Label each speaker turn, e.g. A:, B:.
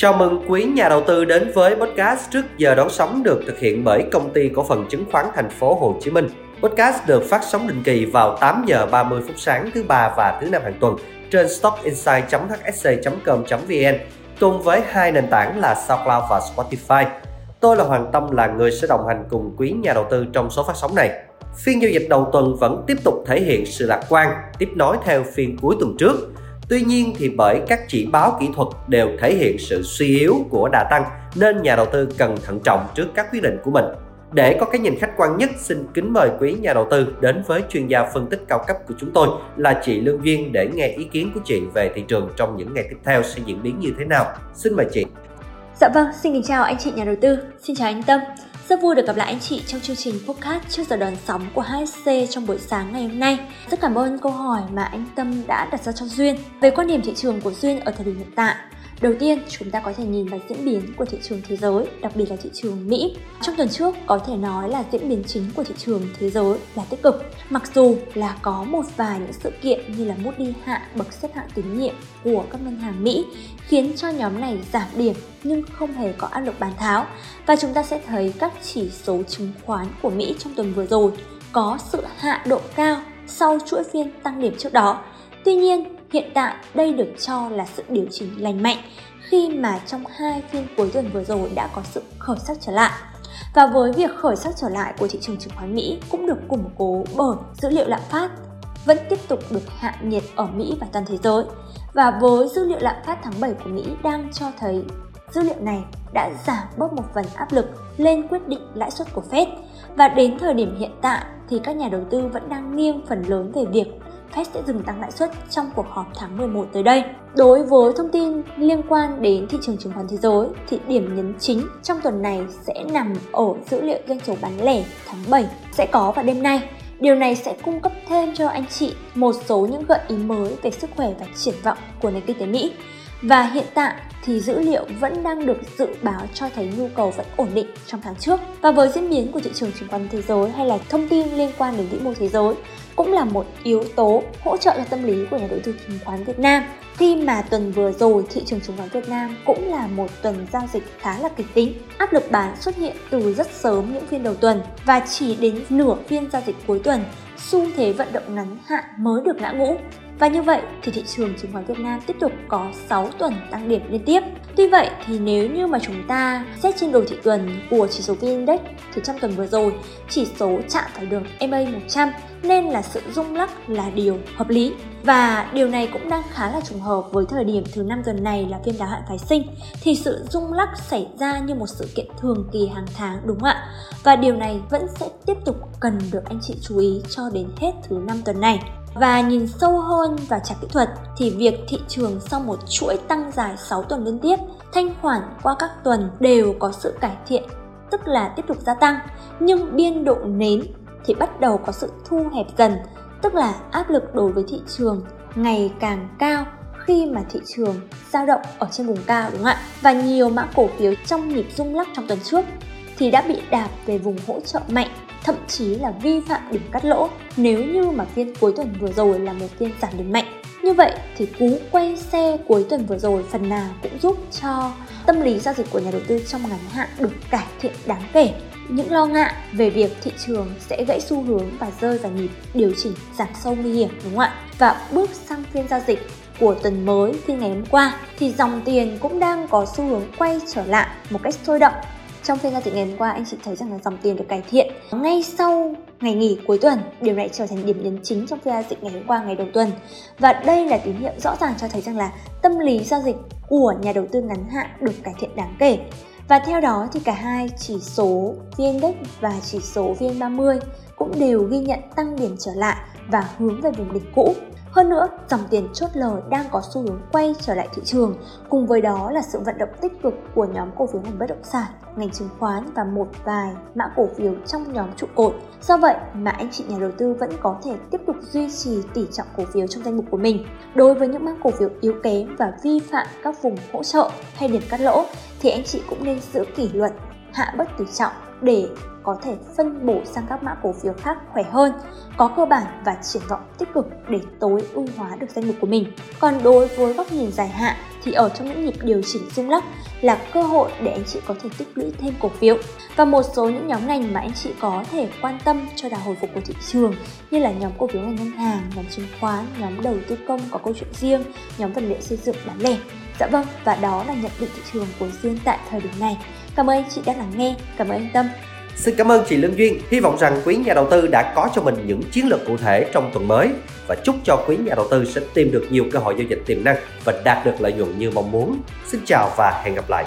A: Chào mừng quý nhà đầu tư đến với podcast trước giờ đón sóng được thực hiện bởi công ty cổ phần chứng khoán thành phố Hồ Chí Minh. Podcast được phát sóng định kỳ vào 8 giờ 30 phút sáng thứ ba và thứ năm hàng tuần trên stockinsight.hsc.com.vn cùng với hai nền tảng là SoundCloud và Spotify. Tôi là Hoàng Tâm là người sẽ đồng hành cùng quý nhà đầu tư trong số phát sóng này. Phiên giao dịch đầu tuần vẫn tiếp tục thể hiện sự lạc quan, tiếp nối theo phiên cuối tuần trước Tuy nhiên thì bởi các chỉ báo kỹ thuật đều thể hiện sự suy yếu của đà tăng nên nhà đầu tư cần thận trọng trước các quyết định của mình. Để có cái nhìn khách quan nhất, xin kính mời quý nhà đầu tư đến với chuyên gia phân tích cao cấp của chúng tôi là chị Lương Duyên để nghe ý kiến của chị về thị trường trong những ngày tiếp theo sẽ diễn biến như thế nào. Xin mời chị.
B: Dạ vâng, xin kính chào anh chị nhà đầu tư, xin chào anh Tâm. Rất vui được gặp lại anh chị trong chương trình podcast trước giờ đón sóng của HSC trong buổi sáng ngày hôm nay. Rất cảm ơn câu hỏi mà anh Tâm đã đặt ra cho Duyên về quan điểm thị trường của Duyên ở thời điểm hiện tại. Đầu tiên, chúng ta có thể nhìn vào diễn biến của thị trường thế giới, đặc biệt là thị trường Mỹ. Trong tuần trước, có thể nói là diễn biến chính của thị trường thế giới là tích cực. Mặc dù là có một vài những sự kiện như là Moody hạ bậc xếp hạng tín nhiệm của các ngân hàng Mỹ khiến cho nhóm này giảm điểm nhưng không hề có áp lực bán tháo. Và chúng ta sẽ thấy các chỉ số chứng khoán của Mỹ trong tuần vừa rồi có sự hạ độ cao sau chuỗi phiên tăng điểm trước đó. Tuy nhiên, Hiện tại, đây được cho là sự điều chỉnh lành mạnh khi mà trong hai phiên cuối tuần vừa rồi đã có sự khởi sắc trở lại. Và với việc khởi sắc trở lại của thị trường chứng khoán Mỹ cũng được củng cố bởi dữ liệu lạm phát vẫn tiếp tục được hạ nhiệt ở Mỹ và toàn thế giới. Và với dữ liệu lạm phát tháng 7 của Mỹ đang cho thấy dữ liệu này đã giảm bớt một phần áp lực lên quyết định lãi suất của Fed. Và đến thời điểm hiện tại thì các nhà đầu tư vẫn đang nghiêng phần lớn về việc Fed sẽ dừng tăng lãi suất trong cuộc họp tháng 11 tới đây. Đối với thông tin liên quan đến thị trường chứng khoán thế giới, thì điểm nhấn chính trong tuần này sẽ nằm ở dữ liệu doanh số bán lẻ tháng 7 sẽ có vào đêm nay. Điều này sẽ cung cấp thêm cho anh chị một số những gợi ý mới về sức khỏe và triển vọng của nền kinh tế Mỹ. Và hiện tại thì dữ liệu vẫn đang được dự báo cho thấy nhu cầu vẫn ổn định trong tháng trước. Và với diễn biến của thị trường chứng khoán thế giới hay là thông tin liên quan đến vĩ mô thế giới cũng là một yếu tố hỗ trợ cho tâm lý của nhà đầu tư chứng khoán Việt Nam. Khi mà tuần vừa rồi thị trường chứng khoán Việt Nam cũng là một tuần giao dịch khá là kịch tính. Áp lực bán xuất hiện từ rất sớm những phiên đầu tuần và chỉ đến nửa phiên giao dịch cuối tuần, xu thế vận động ngắn hạn mới được ngã ngũ và như vậy thì thị trường chứng khoán Việt Nam tiếp tục có 6 tuần tăng điểm liên tiếp. Tuy vậy thì nếu như mà chúng ta xét trên đồ thị tuần của chỉ số VN Index thì trong tuần vừa rồi, chỉ số chạm phải đường MA 100 nên là sự rung lắc là điều hợp lý và điều này cũng đang khá là trùng hợp với thời điểm thứ năm tuần này là phiên đáo hạn phái sinh, thì sự rung lắc xảy ra như một sự kiện thường kỳ hàng tháng, đúng không ạ? Và điều này vẫn sẽ tiếp tục cần được anh chị chú ý cho đến hết thứ năm tuần này. Và nhìn sâu hơn vào chart kỹ thuật thì việc thị trường sau một chuỗi tăng dài 6 tuần liên tiếp, thanh khoản qua các tuần đều có sự cải thiện, tức là tiếp tục gia tăng, nhưng biên độ nến thì bắt đầu có sự thu hẹp dần, tức là áp lực đối với thị trường ngày càng cao khi mà thị trường dao động ở trên vùng cao đúng không ạ? Và nhiều mã cổ phiếu trong nhịp rung lắc trong tuần trước thì đã bị đạp về vùng hỗ trợ mạnh thậm chí là vi phạm điểm cắt lỗ nếu như mà phiên cuối tuần vừa rồi là một phiên giảm điểm mạnh. Như vậy thì cú quay xe cuối tuần vừa rồi phần nào cũng giúp cho tâm lý giao dịch của nhà đầu tư trong ngắn hạn được cải thiện đáng kể. Những lo ngại về việc thị trường sẽ gãy xu hướng và rơi vào nhịp điều chỉnh giảm sâu nguy hiểm, đúng không ạ? Và bước sang phiên giao dịch của tuần mới khi ngày hôm qua thì dòng tiền cũng đang có xu hướng quay trở lại một cách sôi động trong phiên giao dịch ngày hôm qua, anh chị thấy rằng là dòng tiền được cải thiện. Ngay sau ngày nghỉ cuối tuần điều này trở thành điểm nhấn chính trong phiên giao dịch ngày hôm qua, ngày đầu tuần. Và đây là tín hiệu rõ ràng cho thấy rằng là tâm lý giao dịch của nhà đầu tư ngắn hạn được cải thiện đáng kể. Và theo đó thì cả hai chỉ số VN và chỉ số VN30 cũng đều ghi nhận tăng điểm trở lại và hướng về vùng đỉnh cũ hơn nữa, dòng tiền chốt lời đang có xu hướng quay trở lại thị trường, cùng với đó là sự vận động tích cực của nhóm cổ phiếu ngành bất động sản, ngành chứng khoán và một vài mã cổ phiếu trong nhóm trụ cột. Do vậy mà anh chị nhà đầu tư vẫn có thể tiếp tục duy trì tỷ trọng cổ phiếu trong danh mục của mình. Đối với những mã cổ phiếu yếu kém và vi phạm các vùng hỗ trợ hay điểm cắt lỗ thì anh chị cũng nên giữ kỷ luật, hạ bất tỷ trọng để có thể phân bổ sang các mã cổ phiếu khác khỏe hơn, có cơ bản và triển vọng tích cực để tối ưu hóa được danh mục của mình. Còn đối với góc nhìn dài hạn thì ở trong những nhịp điều chỉnh rung lắc là cơ hội để anh chị có thể tích lũy thêm cổ phiếu. Và một số những nhóm ngành mà anh chị có thể quan tâm cho đà hồi phục của thị trường như là nhóm cổ phiếu ngành ngân hàng, nhóm chứng khoán, nhóm đầu tư công có câu chuyện riêng, nhóm vật liệu xây dựng bán lẻ. Dạ vâng, và đó là nhận định thị trường của riêng tại thời điểm này. Cảm ơn anh chị đã lắng nghe, cảm ơn anh Tâm.
A: Xin cảm ơn chị Lương Duyên. Hy vọng rằng quý nhà đầu tư đã có cho mình những chiến lược cụ thể trong tuần mới và chúc cho quý nhà đầu tư sẽ tìm được nhiều cơ hội giao dịch tiềm năng và đạt được lợi nhuận như mong muốn. Xin chào và hẹn gặp lại.